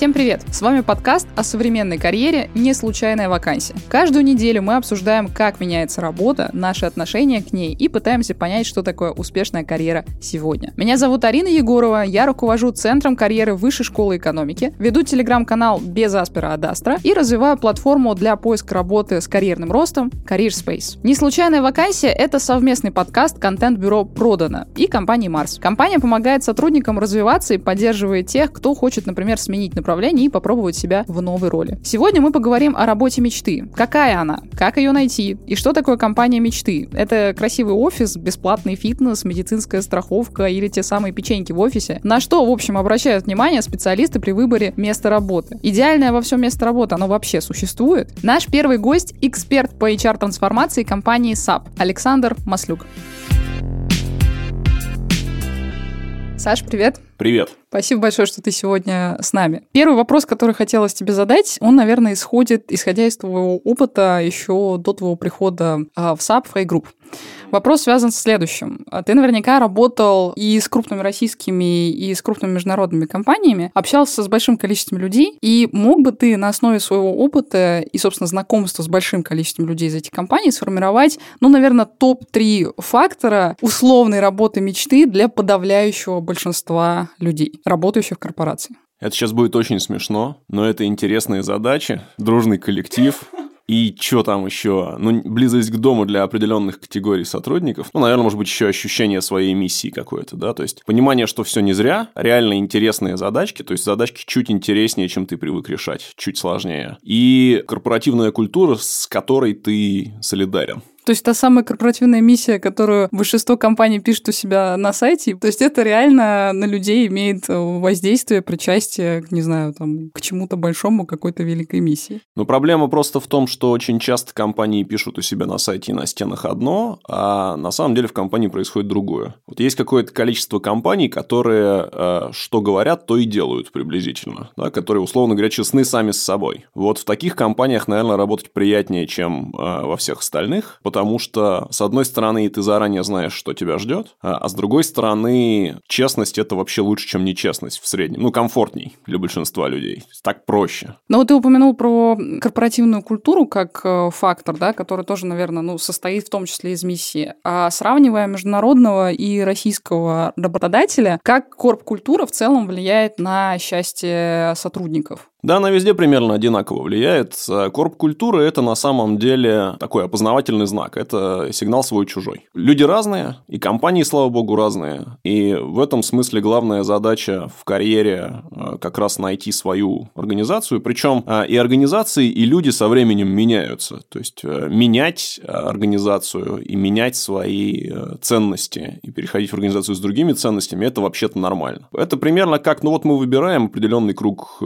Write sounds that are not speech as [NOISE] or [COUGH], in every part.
Всем привет! С вами подкаст о современной карьере «Не случайная вакансия». Каждую неделю мы обсуждаем, как меняется работа, наши отношения к ней и пытаемся понять, что такое успешная карьера сегодня. Меня зовут Арина Егорова, я руковожу Центром карьеры Высшей школы экономики, веду телеграм-канал «Без Аспера Адастра» и развиваю платформу для поиска работы с карьерным ростом Career Space. «Не случайная вакансия» — это совместный подкаст контент-бюро «Продано» и компании Марс. Компания помогает сотрудникам развиваться и поддерживает тех, кто хочет, например, сменить направлении и попробовать себя в новой роли. Сегодня мы поговорим о работе мечты. Какая она? Как ее найти? И что такое компания мечты? Это красивый офис, бесплатный фитнес, медицинская страховка или те самые печеньки в офисе? На что, в общем, обращают внимание специалисты при выборе места работы? Идеальное во всем место работы, оно вообще существует? Наш первый гость — эксперт по HR-трансформации компании SAP Александр Маслюк. Саш, привет. Привет. Спасибо большое, что ты сегодня с нами. Первый вопрос, который хотелось тебе задать, он, наверное, исходит, исходя из твоего опыта еще до твоего прихода а, в SAP, в Group. Вопрос связан с следующим. Ты наверняка работал и с крупными российскими, и с крупными международными компаниями, общался с большим количеством людей, и мог бы ты на основе своего опыта и, собственно, знакомства с большим количеством людей из этих компаний сформировать, ну, наверное, топ-3 фактора условной работы мечты для подавляющего большинства людей, работающих в корпорации? Это сейчас будет очень смешно, но это интересная задача, дружный коллектив, и что там еще? Ну, близость к дому для определенных категорий сотрудников. Ну, наверное, может быть, еще ощущение своей миссии какой-то, да? То есть понимание, что все не зря, реально интересные задачки, то есть задачки чуть интереснее, чем ты привык решать, чуть сложнее. И корпоративная культура, с которой ты солидарен. То есть та самая корпоративная миссия, которую большинство компаний пишет у себя на сайте, то есть это реально на людей имеет э, воздействие, причастие, не знаю, там, к чему-то большому, какой-то великой миссии. Но проблема просто в том, что очень часто компании пишут у себя на сайте и на стенах одно, а на самом деле в компании происходит другое. Вот есть какое-то количество компаний, которые э, что говорят, то и делают приблизительно, да, которые, условно говоря, честны сами с собой. Вот в таких компаниях, наверное, работать приятнее, чем э, во всех остальных, потому что, с одной стороны, ты заранее знаешь, что тебя ждет, а, а с другой стороны, честность это вообще лучше, чем нечестность в среднем. Ну, комфортней для большинства людей. Так проще. Но вот ты упомянул про корпоративную культуру как э, фактор, да, который тоже, наверное, ну, состоит в том числе из миссии. А сравнивая международного и российского работодателя, как корп-культура в целом влияет на счастье сотрудников? Да, она везде примерно одинаково влияет. Корп-культура – это на самом деле такой опознавательный знак. Это сигнал свой-чужой. Люди разные, и компании, слава богу, разные. И в этом смысле главная задача в карьере э, как раз найти свою организацию. Причем э, и организации, и люди со временем меняются. То есть, э, менять организацию и менять свои ценности и переходить в организацию с другими ценностями – это вообще-то нормально. Это примерно как, ну вот мы выбираем определенный круг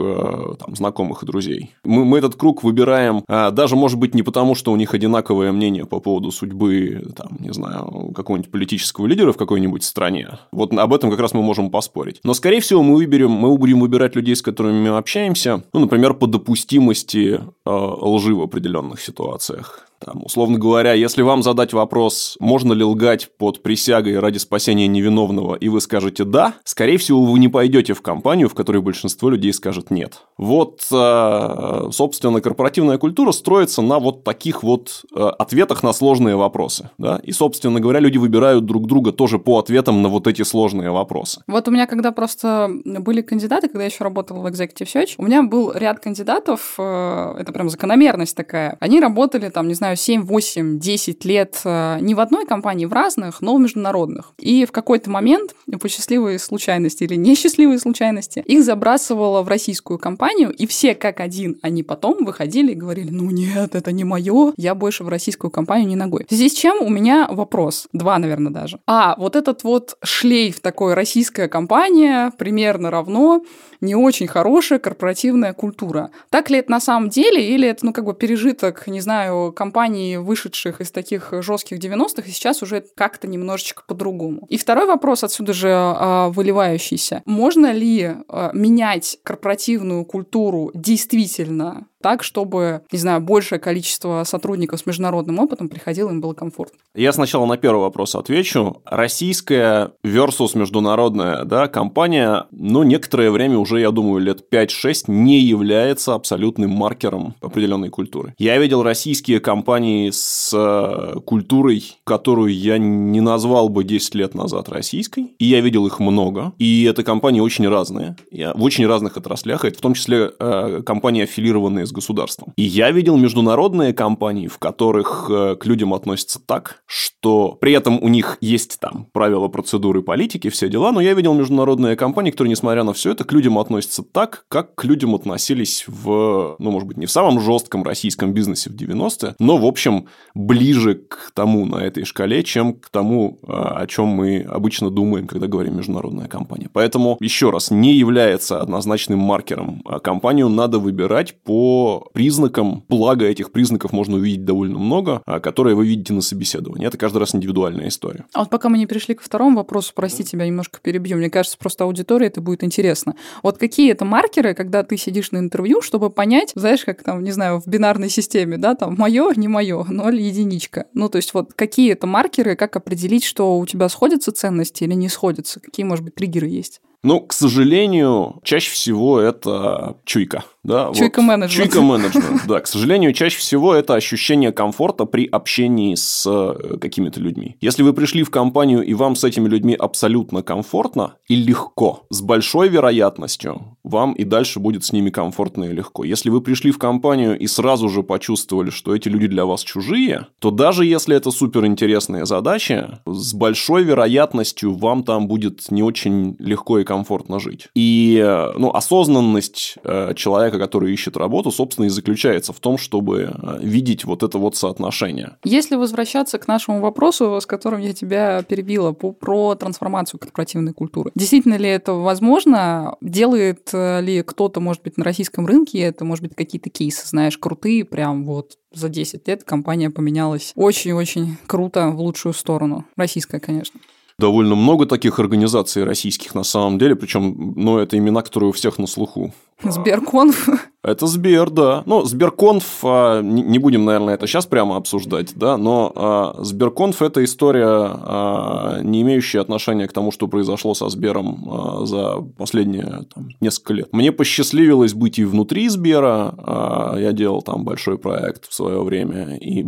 там, знакомых и друзей. Мы, мы этот круг выбираем а, даже, может быть, не потому, что у них одинаковое мнение по поводу судьбы, там, не знаю, какого-нибудь политического лидера в какой-нибудь стране. Вот об этом как раз мы можем поспорить. Но, скорее всего, мы выберем, мы будем выбирать людей, с которыми мы общаемся, ну, например, по допустимости э, лжи в определенных ситуациях. Там, условно говоря, если вам задать вопрос, можно ли лгать под присягой ради спасения невиновного, и вы скажете «да», скорее всего, вы не пойдете в компанию, в которой большинство людей скажет «нет». Вот, э, собственно, корпоративная культура строится на вот таких вот э, ответах на сложные вопросы. Да? И, собственно говоря, люди выбирают друг друга тоже по ответам на вот эти сложные вопросы. Вот у меня, когда просто были кандидаты, когда я еще работала в Executive Search, у меня был ряд кандидатов, э, это прям закономерность такая. Они работали там, не знаю, знаю, 7, 8, 10 лет э, не в одной компании, в разных, но в международных. И в какой-то момент, по счастливой случайности или несчастливой случайности, их забрасывало в российскую компанию, и все как один, они потом выходили и говорили, ну нет, это не мое, я больше в российскую компанию не ногой. Здесь чем у меня вопрос, два, наверное, даже. А, вот этот вот шлейф такой, российская компания, примерно равно не очень хорошая корпоративная культура. Так ли это на самом деле, или это, ну, как бы пережиток, не знаю, компаний, вышедших из таких жестких 90-х, и сейчас уже как-то немножечко по-другому. И второй вопрос отсюда же э, выливающийся. Можно ли э, менять корпоративную культуру действительно так, чтобы, не знаю, большее количество сотрудников с международным опытом приходило, им было комфортно? Я сначала на первый вопрос отвечу. Российская versus международная да, компания, ну, некоторое время уже, я думаю, лет 5-6 не является абсолютным маркером определенной культуры. Я видел российские компании с э, культурой, которую я не назвал бы 10 лет назад российской, и я видел их много, и это компании очень разные, в очень разных отраслях, в том числе э, компании, аффилированные с государством. И я видел международные компании, в которых э, к людям относятся так, что при этом у них есть там правила, процедуры, политики, все дела, но я видел международные компании, которые, несмотря на все это, к людям относятся так, как к людям относились в, ну, может быть, не в самом жестком российском бизнесе в 90-е, но, в общем, ближе к тому на этой шкале, чем к тому, э, о чем мы обычно думаем, когда говорим международная компания. Поэтому, еще раз, не является однозначным маркером. А компанию надо выбирать по признакам, благо этих признаков можно увидеть довольно много, а, которые вы видите на собеседовании. Это каждый раз индивидуальная история. А вот пока мы не пришли к второму вопросу, прости тебя, немножко перебью. Мне кажется, просто аудитории это будет интересно. Вот какие это маркеры, когда ты сидишь на интервью, чтобы понять, знаешь, как там, не знаю, в бинарной системе, да, там мое, не мое, ноль, единичка. Ну, то есть вот какие это маркеры, как определить, что у тебя сходятся ценности или не сходятся? Какие, может быть, триггеры есть? Ну, к сожалению, чаще всего это чуйка. Да, чуйка вот. менеджмент. Чуйка менеджмент, да. К сожалению, чаще всего это ощущение комфорта при общении с э, какими-то людьми. Если вы пришли в компанию, и вам с этими людьми абсолютно комфортно и легко, с большой вероятностью вам и дальше будет с ними комфортно и легко. Если вы пришли в компанию и сразу же почувствовали, что эти люди для вас чужие, то даже если это суперинтересная задача, с большой вероятностью вам там будет не очень легко и комфортно жить. И э, ну, осознанность э, человека человека, который ищет работу, собственно, и заключается в том, чтобы э, видеть вот это вот соотношение. Если возвращаться к нашему вопросу, с которым я тебя перебила, по, про трансформацию корпоративной культуры. Действительно ли это возможно? Делает э, ли кто-то, может быть, на российском рынке это, может быть, какие-то кейсы, знаешь, крутые, прям вот за 10 лет компания поменялась очень-очень круто в лучшую сторону. Российская, конечно довольно много таких организаций российских на самом деле, причем, ну, это имена, которые у всех на слуху. Сберконф. Это Сбер, да. Ну, Сберконф, а, не будем, наверное, это сейчас прямо обсуждать, да, но а, Сберконф – это история, а, не имеющая отношения к тому, что произошло со Сбером за последние там, несколько лет. Мне посчастливилось быть и внутри Сбера, я делал там большой проект в свое время, и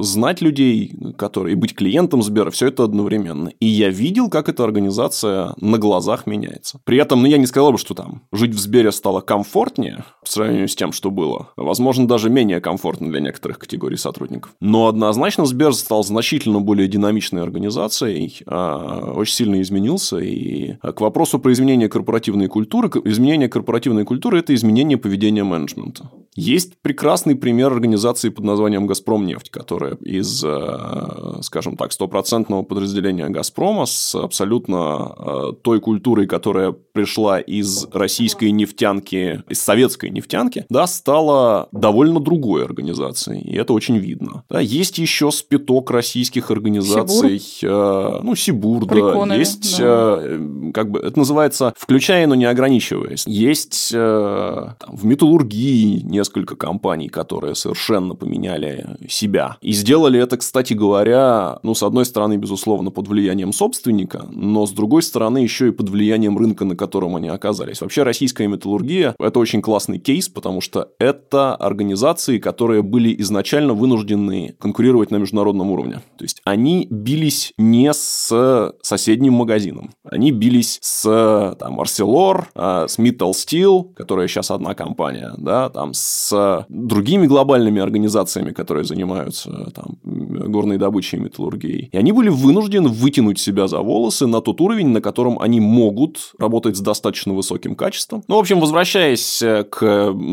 знать людей, которые, и быть клиентом Сбера, все это одновременно. И я видел, как эта организация на глазах меняется. При этом, ну, я не сказал бы, что там жить в Сбере стало комфортнее, по сравнению с тем, что было. Возможно, даже менее комфортно для некоторых категорий сотрудников. Но однозначно Сбер стал значительно более динамичной организацией, а, очень сильно изменился. И к вопросу про изменение корпоративной культуры, изменение корпоративной культуры – это изменение поведения менеджмента. Есть прекрасный пример организации под названием «Газпромнефть», которая из, а, скажем так, стопроцентного подразделения «Газпрома» с абсолютно а, той культурой, которая пришла из российской нефтянки, из советской нефтянки, да, стала довольно другой организацией, и это очень видно. Да, есть еще спиток российских организаций, Сибур? Э, ну, Сибур, да, есть, да. Э, как бы, это называется, включая, но не ограничиваясь. Есть э, там, в металлургии несколько компаний, которые совершенно поменяли себя. И сделали это, кстати говоря, ну, с одной стороны, безусловно, под влиянием собственника, но с другой стороны, еще и под влиянием рынка, на котором они оказались. Вообще, российская металлургия – это очень классный кейс, потому что это организации, которые были изначально вынуждены конкурировать на международном уровне. То есть они бились не с соседним магазином, они бились с там, Arcelor, а, с Mittal Steel, которая сейчас одна компания, да, там, с другими глобальными организациями, которые занимаются там, горной добычей и металлургией. И они были вынуждены вытянуть себя за волосы на тот уровень, на котором они могут работать с достаточно высоким качеством. Ну, в общем, возвращаясь к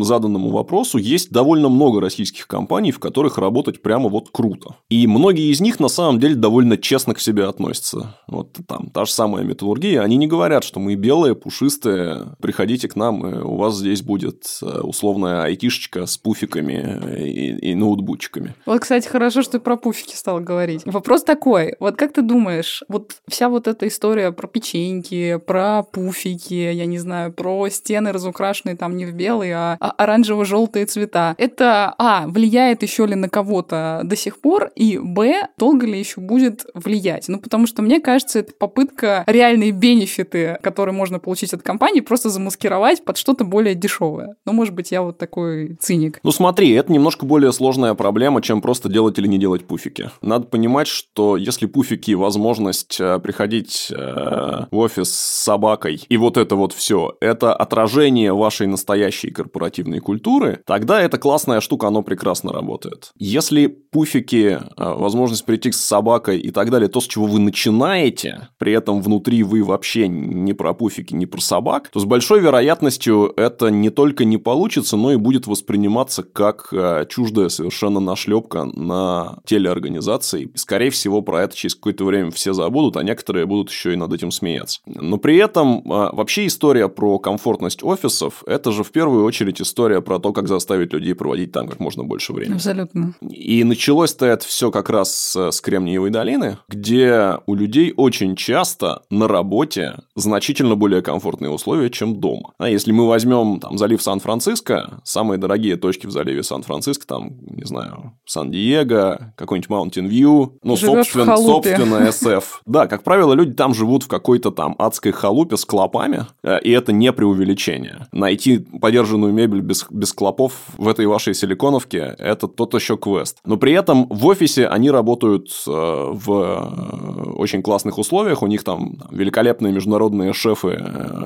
заданному вопросу, есть довольно много российских компаний, в которых работать прямо вот круто. И многие из них на самом деле довольно честно к себе относятся. Вот там та же самая металлургия, они не говорят, что мы белые, пушистые, приходите к нам, и у вас здесь будет э, условная айтишечка с пуфиками и, и ноутбучками. Вот, кстати, хорошо, что ты про пуфики стал говорить. Вопрос такой, вот как ты думаешь, вот вся вот эта история про печеньки, про пуфики, я не знаю, про стены разукрашенные там не в белый белый, а, а оранжево-желтые цвета. Это, а, влияет еще ли на кого-то до сих пор, и, б, долго ли еще будет влиять. Ну, потому что, мне кажется, это попытка реальные бенефиты, которые можно получить от компании, просто замаскировать под что-то более дешевое. Ну, может быть, я вот такой циник. Ну, смотри, это немножко более сложная проблема, чем просто делать или не делать пуфики. Надо понимать, что если пуфики возможность э, приходить э, в офис с собакой и вот это вот все, это отражение вашей настоящей корпоративной культуры, тогда эта классная штука, оно прекрасно работает. Если пуфики, э, возможность прийти с собакой и так далее, то, с чего вы начинаете, при этом внутри вы вообще не про пуфики, не про собак, то с большой вероятностью это не только не получится, но и будет восприниматься как чуждая совершенно нашлепка на теле организации. Скорее всего, про это через какое-то время все забудут, а некоторые будут еще и над этим смеяться. Но при этом а, вообще история про комфортность офисов – это же в первую очередь история про то, как заставить людей проводить там как можно больше времени. Абсолютно. И началось-то это все как раз с Кремниевой долины, где у людей очень часто на работе значительно более комфортные условия, чем дома. А если мы возьмем там залив Сан-Франциско, самые дорогие точки в заливе Сан-Франциско, там, не знаю, Сан-Диего, какой-нибудь Mountain View, ну, собственно, собственно, SF. Да, как правило, люди там живут в какой-то там адской халупе с клопами, э, и это не преувеличение. Найти подержанную мебель без, без клопов в этой вашей силиконовке – это тот еще квест. Но при этом в офисе они работают э, в э, очень классных условиях, у них там великолепные международные шефы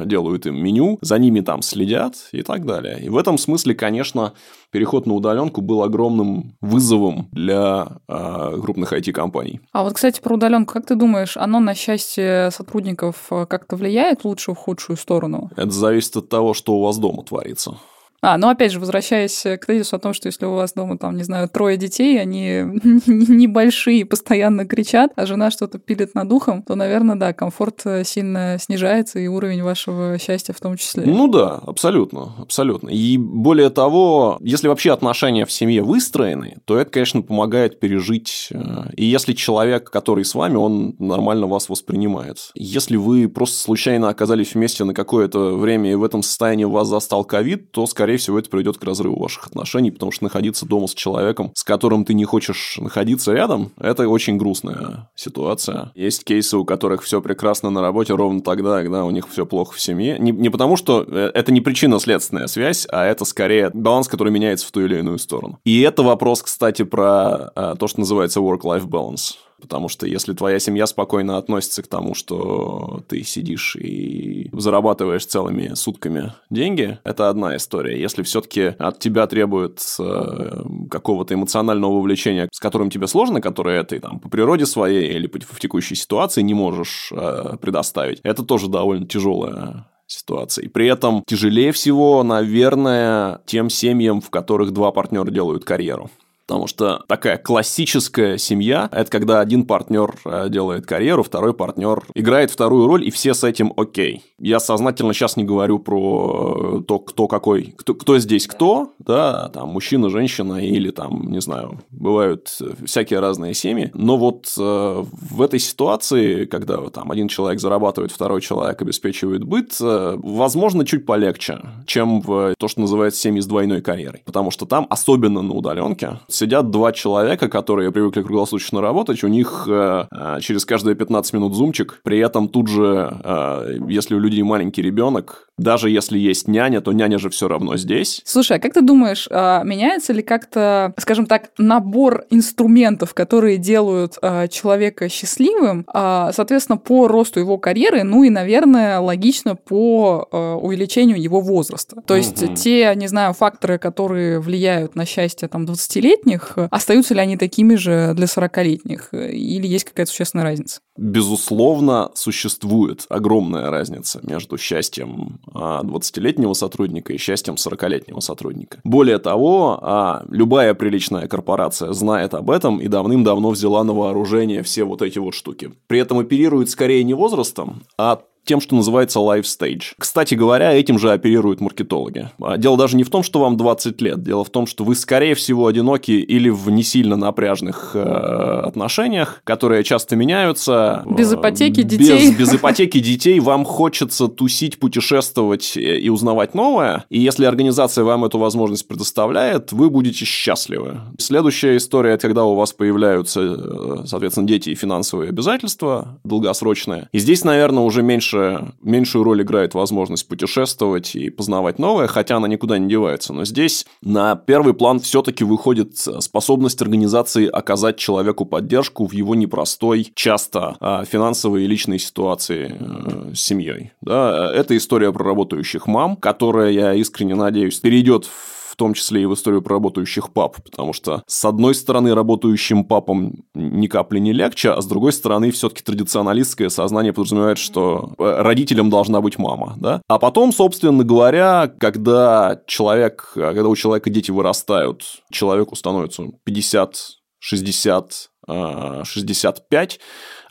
делают им меню, за ними там следят и так далее. И в этом смысле, конечно, переход на удаленку был огромным вызовом для э, крупных IT-компаний. А вот, кстати, про удаленку, как ты думаешь, оно на счастье сотрудников а, как-то влияет в лучшую, в худшую сторону? Это зависит от того, что у вас дома творится. А, ну опять же, возвращаясь к тезису о том, что если у вас дома, там, не знаю, трое детей, они [LAUGHS] небольшие, постоянно кричат, а жена что-то пилит над ухом, то, наверное, да, комфорт э, сильно снижается, и уровень вашего счастья в том числе. Ну да, абсолютно, абсолютно. И более того, если вообще отношения в семье выстроены, то это, конечно, помогает пережить. Э, и если человек, который с вами, он нормально вас воспринимает. Если вы просто случайно оказались вместе на какое-то время, и в этом состоянии вас застал ковид, то, скорее скорее всего, это приведет к разрыву ваших отношений, потому что находиться дома с человеком, с которым ты не хочешь находиться рядом, это очень грустная ситуация. Есть кейсы, у которых все прекрасно на работе ровно тогда, когда у них все плохо в семье. Не, не потому, что э, это не причинно-следственная связь, а это скорее баланс, который меняется в ту или иную сторону. И это вопрос, кстати, про а, то, что называется work-life balance. Потому что если твоя семья спокойно относится к тому, что ты сидишь и зарабатываешь целыми сутками деньги, это одна история. Если все-таки от тебя требуют э, какого-то эмоционального вовлечения, с которым тебе сложно, которое ты там по природе своей или в текущей ситуации не можешь э, предоставить, это тоже довольно тяжелая ситуация. И при этом тяжелее всего, наверное, тем семьям, в которых два партнера делают карьеру. Потому что такая классическая семья – это когда один партнер э, делает карьеру, второй партнер играет вторую роль, и все с этим окей. Я сознательно сейчас не говорю про э, то, кто какой, кто, кто здесь кто, да, там мужчина, женщина или там, не знаю, бывают всякие разные семьи. Но вот э, в этой ситуации, когда там один человек зарабатывает, второй человек обеспечивает быт, э, возможно, чуть полегче, чем в то, что называется семьи с двойной карьерой. Потому что там, особенно на удаленке, сидят два человека, которые привыкли круглосуточно работать, у них э, э через каждые 15 минут зумчик, при этом тут же, э, если у людей маленький ребенок, даже если есть няня, то няня же все равно здесь. Слушай, а как ты думаешь, а, меняется ли как-то, скажем так, набор инструментов, которые делают а, человека счастливым, а, соответственно, по росту его карьеры, ну и, наверное, логично по увеличению его возраста. То есть угу. те, не знаю, факторы, которые влияют на счастье там 20-летних, остаются ли они такими же для 40-летних? Или есть какая-то существенная разница? Безусловно, существует огромная разница между счастьем 20-летнего а, сотрудника и счастьем 40-летнего сотрудника. Более того, а, любая приличная корпорация знает об этом и давным-давно взяла на вооружение все вот эти вот штуки. При этом оперирует скорее не возрастом, а тем, что называется life stage. Кстати говоря, этим же оперируют маркетологи. А дело даже не в том, что вам 20 лет. Дело в том, что вы, скорее всего, одиноки или в не сильно напряжных э, отношениях, которые часто меняются. Без ипотеки детей. Без, без ипотеки детей вам хочется тусить, путешествовать и узнавать новое. И если организация вам эту возможность предоставляет, вы будете счастливы. Следующая история, это когда у вас появляются, э, соответственно, дети и финансовые обязательства долгосрочные. И здесь, наверное, уже меньше, меньшую роль играет возможность путешествовать и познавать новое, хотя она никуда не девается. Но здесь на первый план все-таки выходит способность организации оказать человеку поддержку в его непростой, часто а, финансовой и личной ситуации э, с семьей. Да, это история про работающих мам, которая, я искренне надеюсь, перейдет в в том числе и в историю про работающих пап, потому что, с одной стороны, работающим папам ни капли не легче, а с другой стороны, все-таки традиционалистское сознание подразумевает, что э, родителям должна быть мама, да? А потом, собственно говоря, когда человек, когда у человека дети вырастают, человеку становится 50, 60, 65,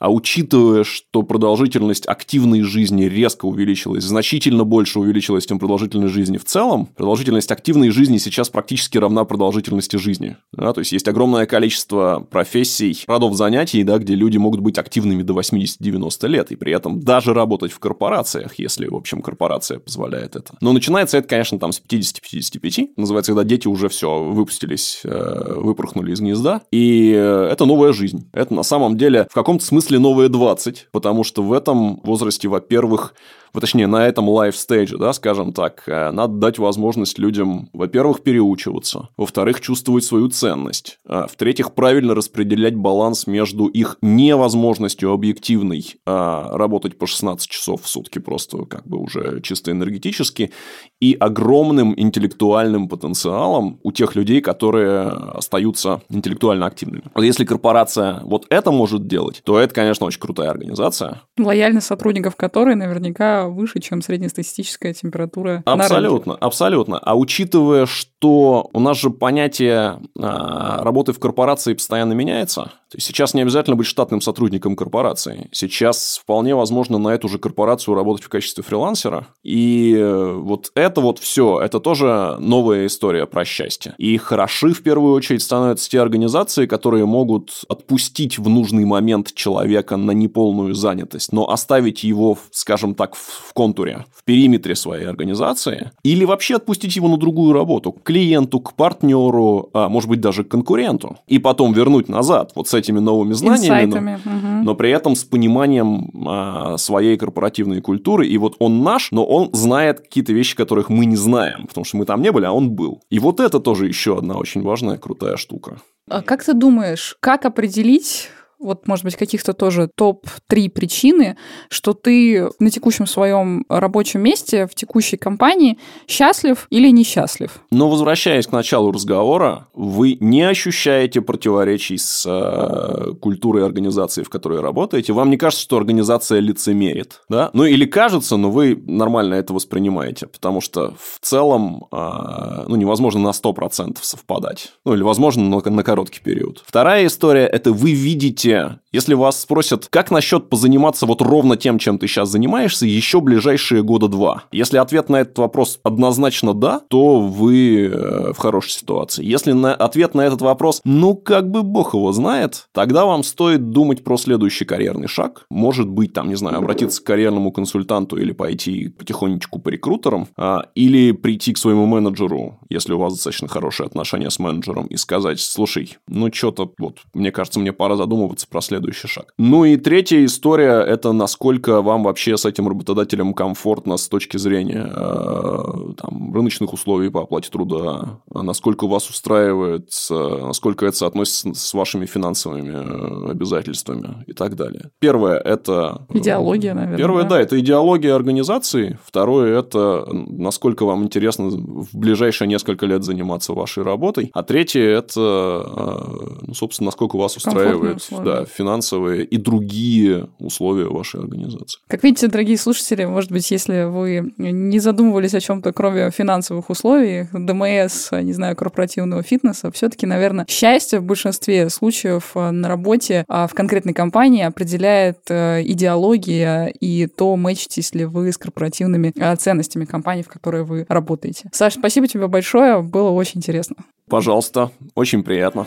а учитывая, что продолжительность активной жизни резко увеличилась, значительно больше увеличилась, чем продолжительность жизни в целом, продолжительность активной жизни сейчас практически равна продолжительности жизни. Да, то есть есть огромное количество профессий, родов занятий, да, где люди могут быть активными до 80-90 лет, и при этом даже работать в корпорациях, если, в общем, корпорация позволяет это. Но начинается это, конечно, там с 50-55, называется, когда дети уже все выпустились, э, выпорхнули из гнезда, и э, это новая жизнь. Это на самом деле в каком-то смысле смысле новые 20, потому что в этом возрасте, во-первых, точнее, на этом лайфстейдже, да, скажем так, э, надо дать возможность людям, во-первых, переучиваться, во-вторых, чувствовать свою ценность, а в-третьих, правильно распределять баланс между их невозможностью объективной а, работать по 16 часов в сутки просто как бы уже чисто энергетически и огромным интеллектуальным потенциалом у тех людей, которые остаются интеллектуально активными. Если корпорация вот это может делать, то это, конечно, очень крутая организация. Лояльность сотрудников которой наверняка выше, чем среднестатистическая температура Абсолютно, абсолютно. А учитывая, что у нас же понятие а, работы в корпорации постоянно меняется, то есть сейчас не обязательно быть штатным сотрудником корпорации. Сейчас вполне возможно на эту же корпорацию работать в качестве фрилансера. И э, вот это вот все, это тоже новая история про счастье. И хороши в первую очередь становятся те организации, которые могут отпустить в нужный момент человека на неполную занятость, но оставить его, скажем так, в контуре, в периметре своей организации, или вообще отпустить его на другую работу, к клиенту, к партнеру, а может быть даже к конкуренту, и потом вернуть назад вот с этими новыми знаниями, но, угу. но при этом с пониманием а, своей корпоративной культуры, и вот он наш, но он знает какие-то вещи, которых мы не знаем, потому что мы там не были, а он был. И вот это тоже еще одна очень важная, крутая штука. А как ты думаешь, как определить вот, может быть, каких-то тоже топ-3 причины, что ты на текущем своем рабочем месте, в текущей компании счастлив или несчастлив? Но возвращаясь к началу разговора, вы не ощущаете противоречий с э, культурой организации, в которой работаете. Вам не кажется, что организация лицемерит, да? Ну или кажется, но вы нормально это воспринимаете, потому что в целом э, ну, невозможно на 100% совпадать. Ну или возможно, но на короткий период. Вторая история – это вы видите Yeah. Если вас спросят, как насчет позаниматься вот ровно тем, чем ты сейчас занимаешься, еще ближайшие года два? Если ответ на этот вопрос однозначно да, то вы э, в хорошей ситуации. Если на ответ на этот вопрос, ну как бы бог его знает, тогда вам стоит думать про следующий карьерный шаг. Может быть, там, не знаю, обратиться к карьерному консультанту или пойти потихонечку по рекрутерам, а, или прийти к своему менеджеру, если у вас достаточно хорошие отношения с менеджером, и сказать, слушай, ну что-то вот, мне кажется, мне пора задумываться про следующий шаг. Ну и третья история – это насколько вам вообще с этим работодателем комфортно с точки зрения э, там, рыночных условий по оплате труда, насколько вас устраивает, насколько это соотносится с вашими финансовыми э, обязательствами и так далее. Первое – это… Э, идеология, наверное. Первое, да? да, это идеология организации. Второе – это насколько вам интересно в ближайшие несколько лет заниматься вашей работой. А третье – это, ну, собственно, насколько вас устраивает да, финансовая финансовые и другие условия вашей организации. Как видите, дорогие слушатели, может быть, если вы не задумывались о чем-то, кроме финансовых условий, ДМС, не знаю, корпоративного фитнеса, все-таки, наверное, счастье в большинстве случаев э, на работе а в конкретной компании определяет э, идеология и то, мэчитесь ли вы с корпоративными э, ценностями компании, в которой вы работаете. Саша, спасибо тебе большое, было очень интересно. Пожалуйста, очень приятно.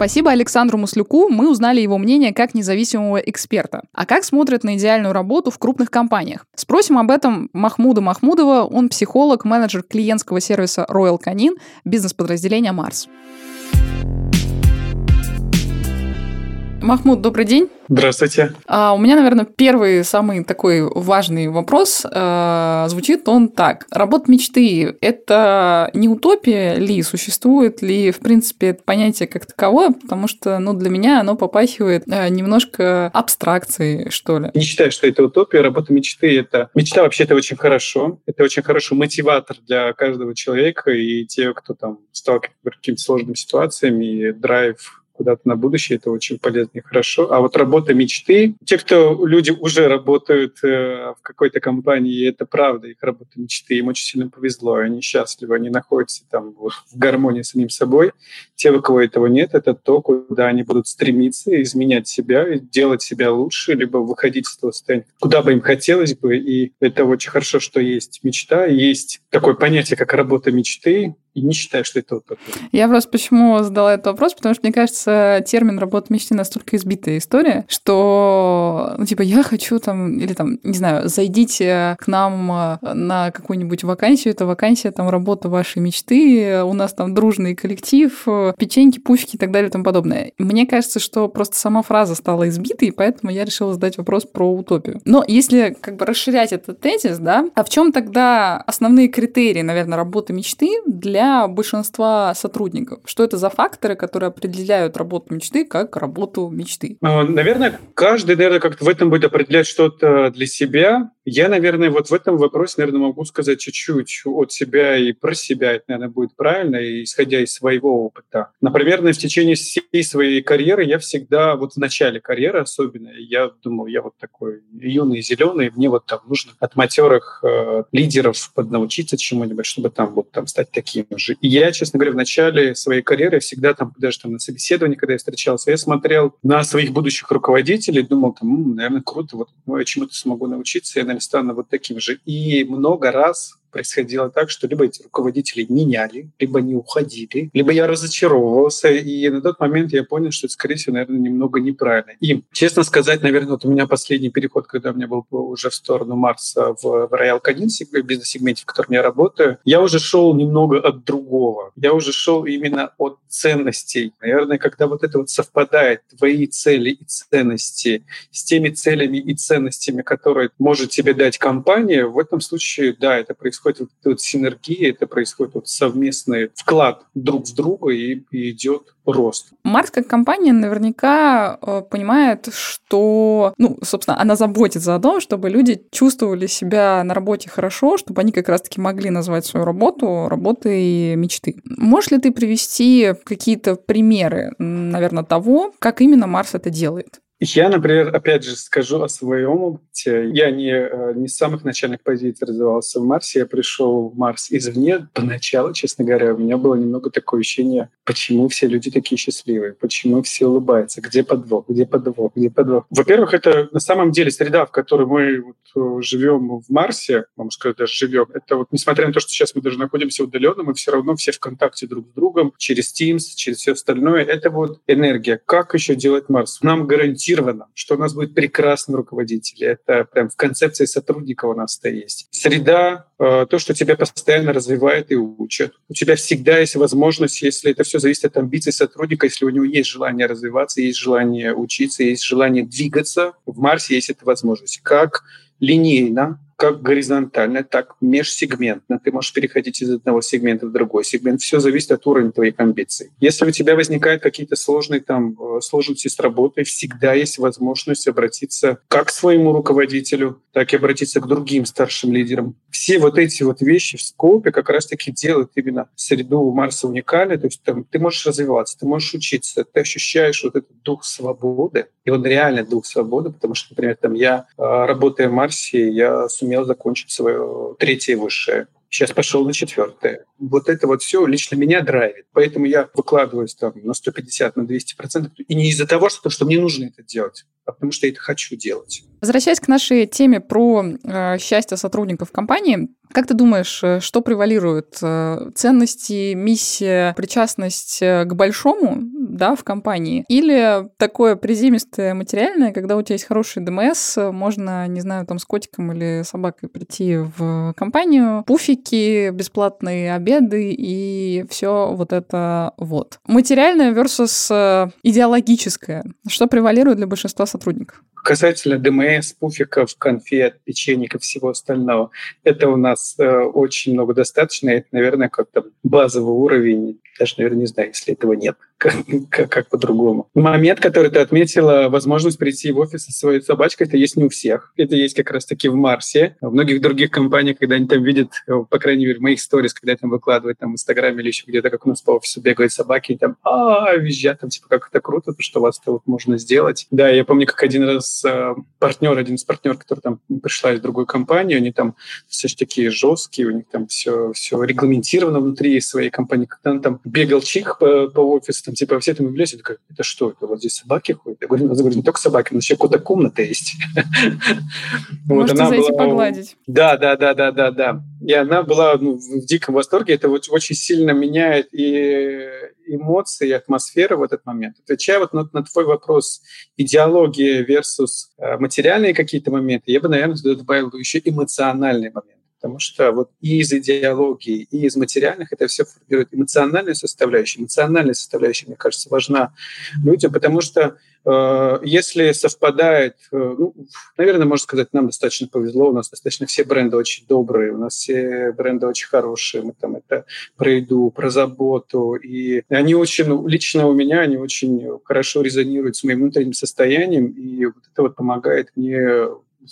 Спасибо Александру Маслюку, мы узнали его мнение как независимого эксперта. А как смотрят на идеальную работу в крупных компаниях? Спросим об этом Махмуда Махмудова, он психолог, менеджер клиентского сервиса Royal Canin, бизнес-подразделения Марс. Махмуд, добрый день. Здравствуйте. А, у меня, наверное, первый самый такой важный вопрос. А, звучит он так. Работа мечты – это не утопия ли? Существует ли, в принципе, это понятие как таковое? Потому что, ну, для меня оно попахивает а, немножко абстракцией, что ли. Не считаю, что это утопия. Работа мечты – это... Мечта вообще это очень хорошо. Это очень хороший мотиватор для каждого человека и те, кто там сталкивается с какими-то сложными ситуациями, драйв куда-то на будущее, это очень полезно и хорошо. А вот работа мечты, те, кто люди уже работают э, в какой-то компании, это правда, их работа мечты, им очень сильно повезло, они счастливы, они находятся там вот, в гармонии с самим собой. Те, у кого этого нет, это то, куда они будут стремиться, изменять себя, делать себя лучше, либо выходить из того состояния, куда бы им хотелось бы. И это очень хорошо, что есть мечта, есть такое понятие, как работа мечты, и не считаю, что это утопия. Я просто почему задала этот вопрос, потому что, мне кажется, термин «работа мечты» настолько избитая история, что, ну, типа, я хочу там, или там, не знаю, зайдите к нам э, на какую-нибудь вакансию, это вакансия, там, работа вашей мечты, у нас там дружный коллектив, печеньки, пуфики и так далее и тому подобное. Мне кажется, что просто сама фраза стала избитой, и поэтому я решила задать вопрос про утопию. Но если как бы расширять этот тезис, да, а в чем тогда основные критерии, наверное, работы мечты для для большинства сотрудников? Что это за факторы, которые определяют работу мечты как работу мечты? А, наверное, каждый, наверное, как-то в этом будет определять что-то для себя. Я, наверное, вот в этом вопросе, наверное, могу сказать чуть-чуть от себя и про себя. Это, наверное, будет правильно, исходя из своего опыта. Например, в течение всей своей карьеры я всегда, вот в начале карьеры особенно, я думал, я вот такой юный, зеленый, мне вот там нужно от матерых э, лидеров поднаучиться чему-нибудь, чтобы там вот там стать таким же. И я, честно говоря, в начале своей карьеры всегда там, даже там на собеседовании, когда я встречался, я смотрел на своих будущих руководителей, думал, там, наверное, круто, вот ну, я чему-то смогу научиться, я, наверное, стану вот таким же. И много раз происходило так, что либо эти руководители меняли, либо они уходили, либо я разочаровывался, и на тот момент я понял, что это, скорее всего, наверное, немного неправильно. И, честно сказать, наверное, вот у меня последний переход, когда у меня был уже в сторону Марса в, в Royal Canin бизнес-сегменте, в котором я работаю, я уже шел немного от другого. Я уже шел именно от ценностей. Наверное, когда вот это вот совпадает, твои цели и ценности с теми целями и ценностями, которые может тебе дать компания, в этом случае, да, это происходит происходит вот, вот синергия, это происходит вот совместный вклад друг в друга и, и идет рост. Марс как компания наверняка э, понимает, что, ну, собственно, она заботится о том, чтобы люди чувствовали себя на работе хорошо, чтобы они как раз-таки могли назвать свою работу работой мечты. Можешь ли ты привести какие-то примеры, наверное, того, как именно Марс это делает? Я, например, опять же скажу о своем опыте. Я не, э, не с самых начальных позиций развивался в Марсе. Я пришел в Марс извне. Поначалу, честно говоря, у меня было немного такое ощущение, почему все люди такие счастливые, почему все улыбаются, где подвох, где подвох, где подвох. Во-первых, это на самом деле среда, в которой мы вот э, живем в Марсе, можно сказать, даже живем. Это вот, несмотря на то, что сейчас мы даже находимся удаленно, мы все равно все в контакте друг с другом через Teams, через все остальное. Это вот энергия. Как еще делать Марс? Нам гарантируют гарантировано, что у нас будет прекрасный руководитель. Это прям в концепции сотрудника у нас это есть. Среда, э, то, что тебя постоянно развивает и учат. У тебя всегда есть возможность, если это все зависит от амбиций сотрудника, если у него есть желание развиваться, есть желание учиться, есть желание двигаться, в Марсе есть эта возможность. Как линейно как горизонтально, так межсегментно. Ты можешь переходить из одного сегмента в другой сегмент. Все зависит от уровня твоих амбиций. Если у тебя возникают какие-то сложные там э, сложности с работой, всегда есть возможность обратиться как к своему руководителю, так и обратиться к другим старшим лидерам. Все вот эти вот вещи в скопе как раз-таки делают именно среду Марса уникальной. То есть там, ты можешь развиваться, ты можешь учиться, ты ощущаешь вот этот дух свободы. И он реально дух свободы, потому что, например, там я, а, работая в Марсе, я сумел закончить свое третье высшее сейчас пошел на четвертое. Вот это вот все лично меня драйвит. Поэтому я выкладываюсь там на 150, на 200 процентов. И не из-за того, что, что мне нужно это делать, а потому что я это хочу делать. Возвращаясь к нашей теме про э, счастье сотрудников компании, как ты думаешь, э, что превалирует? Э, ценности, миссия, причастность э, к большому да, в компании? Или такое приземистое материальное, когда у тебя есть хороший ДМС, можно, не знаю, там с котиком или собакой прийти в компанию, пуфики, бесплатные обеды и все вот это вот. Материальное versus идеологическое. Что превалирует для большинства сотрудников? Касательно ДМС, пуфиков, конфет, печенья и всего остального, это у нас э, очень много достаточно. Это, наверное, как-то базовый уровень. Даже, наверное, не знаю, если этого нет [LAUGHS] как, как, как по-другому. Момент, который ты отметила, возможность прийти в офис со своей собачкой, это есть не у всех. Это есть как раз-таки в Марсе. В многих других компаниях, когда они там видят, э, по крайней мере, в моих сторис, когда я там выкладываю там в Инстаграме или еще где-то, как у нас по офису бегают собаки, и там, а, визжат, там, типа, как это круто, то, что у вас это вот можно сделать. Да, я помню, как один раз э, партнер, один из партнеров, который там пришла из другой компании, они там все такие жесткие, у них там все, все регламентировано внутри своей компании. Когда он там бегал чих по, по офису, там, типа, все там являются, это, это что, это вот здесь собаки ходят? Я говорю, ну, не только собаки, но еще какая-то комната есть. [LAUGHS] Можете зайти погладить. Да, да, да, да, да, да. И она была ну, в диком восторге. Это вот очень сильно меняет и эмоции, и атмосферу в этот момент. Отвечая вот на, на твой вопрос, идеология versus э, материальные какие-то моменты, я бы, наверное, добавил еще эмоциональный момент. Потому что вот и из идеологии, и из материальных это все формирует эмоциональную составляющую. Эмоциональная составляющая, мне кажется, важна людям, потому что если совпадает, э, ну, наверное, можно сказать, нам достаточно повезло, у нас достаточно все бренды очень добрые, у нас все бренды очень хорошие, мы там это про еду, про заботу, и они очень, ну, лично у меня, они очень хорошо резонируют с моим внутренним состоянием, и вот это вот помогает мне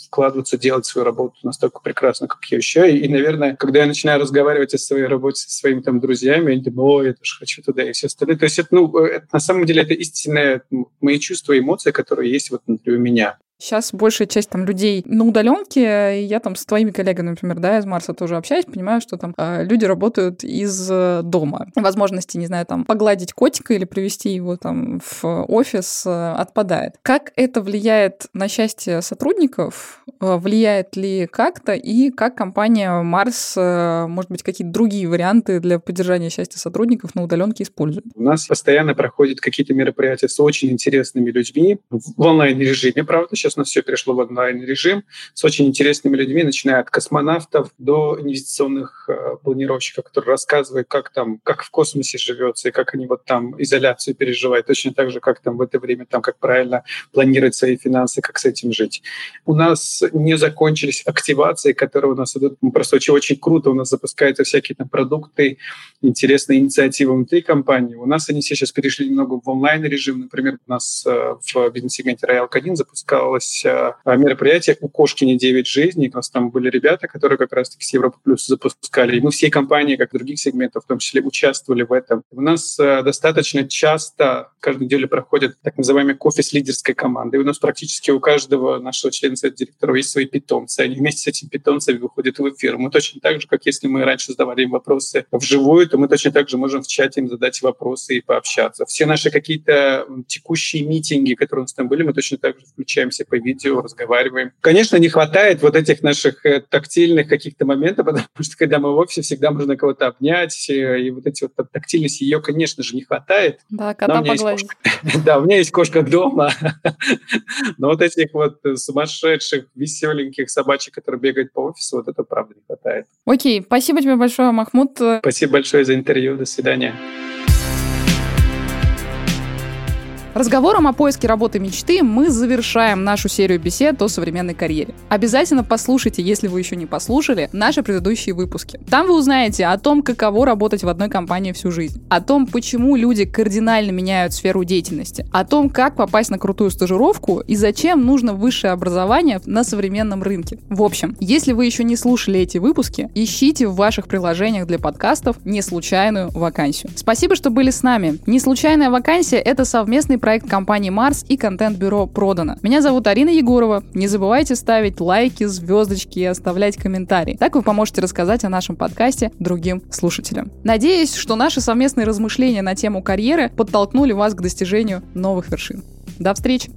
вкладываться, делать свою работу настолько прекрасно, как я ощущаю. И, наверное, когда я начинаю разговаривать о своей работе со своими там друзьями, они думают, ой, я тоже хочу туда и все остальное. То есть это, ну, это, на самом деле это истинные мои чувства и эмоции, которые есть вот внутри у меня. Сейчас большая часть там людей на удаленке, я там с твоими коллегами, например, да, из Марса тоже общаюсь, понимаю, что там э, люди работают из э, дома. Возможности, не знаю, там погладить котика или привести его там в офис э, отпадает. Как это влияет на счастье сотрудников? Э, влияет ли как-то? И как компания Марс, э, может быть, какие-то другие варианты для поддержания счастья сотрудников на удаленке использует? У нас постоянно проходят какие-то мероприятия с очень интересными людьми в онлайн-режиме, правда, сейчас Сейчас у нас все перешло в онлайн-режим с очень интересными людьми, начиная от космонавтов до инвестиционных э, планировщиков, которые рассказывают, как там, как в космосе живется и как они вот там изоляцию переживают, точно так же, как там в это время, там, как правильно планировать свои финансы, как с этим жить. У нас не закончились активации, которые у нас идут ну, просто очень, очень круто. У нас запускаются всякие там продукты, интересные инициативы внутри компании. У нас они сейчас перешли немного в онлайн-режим. Например, у нас э, в бизнес-сегменте Royal 1 запускал делалось а, мероприятие «У Кошкини 9 жизней». У нас там были ребята, которые как раз-таки с Европа Плюс запускали. И мы все компании, как других сегментов, в том числе, участвовали в этом. У нас а, достаточно часто каждую неделю проходят так называемые кофе с лидерской командой. И у нас практически у каждого нашего члена совета директоров есть свои питомцы. Они вместе с этими питомцами выходят в эфир. Мы точно так же, как если мы раньше задавали им вопросы вживую, то мы точно так же можем в чате им задать вопросы и пообщаться. Все наши какие-то текущие митинги, которые у нас там были, мы точно так же включаемся по видео, разговариваем. Конечно, не хватает вот этих наших э, тактильных каких-то моментов, [LAUGHS] потому что когда мы в офисе, всегда можно кого-то обнять, э, и вот эти вот тактильности ее, конечно же, не хватает. Да, кота погладить. [LAUGHS] Да, у меня есть кошка дома, [LAUGHS] но вот этих вот сумасшедших, веселеньких собачек, которые бегают по офису, вот это правда не хватает. Окей, спасибо тебе большое, Махмуд. Спасибо большое за интервью. До свидания. Разговором о поиске работы мечты мы завершаем нашу серию бесед о современной карьере. Обязательно послушайте, если вы еще не послушали, наши предыдущие выпуски. Там вы узнаете о том, каково работать в одной компании всю жизнь, о том, почему люди кардинально меняют сферу деятельности, о том, как попасть на крутую стажировку и зачем нужно высшее образование на современном рынке. В общем, если вы еще не слушали эти выпуски, ищите в ваших приложениях для подкастов не случайную вакансию. Спасибо, что были с нами. Не случайная вакансия — это совместный проект компании Марс и контент-бюро Продано. Меня зовут Арина Егорова. Не забывайте ставить лайки, звездочки и оставлять комментарии. Так вы поможете рассказать о нашем подкасте другим слушателям. Надеюсь, что наши совместные размышления на тему карьеры подтолкнули вас к достижению новых вершин. До встречи!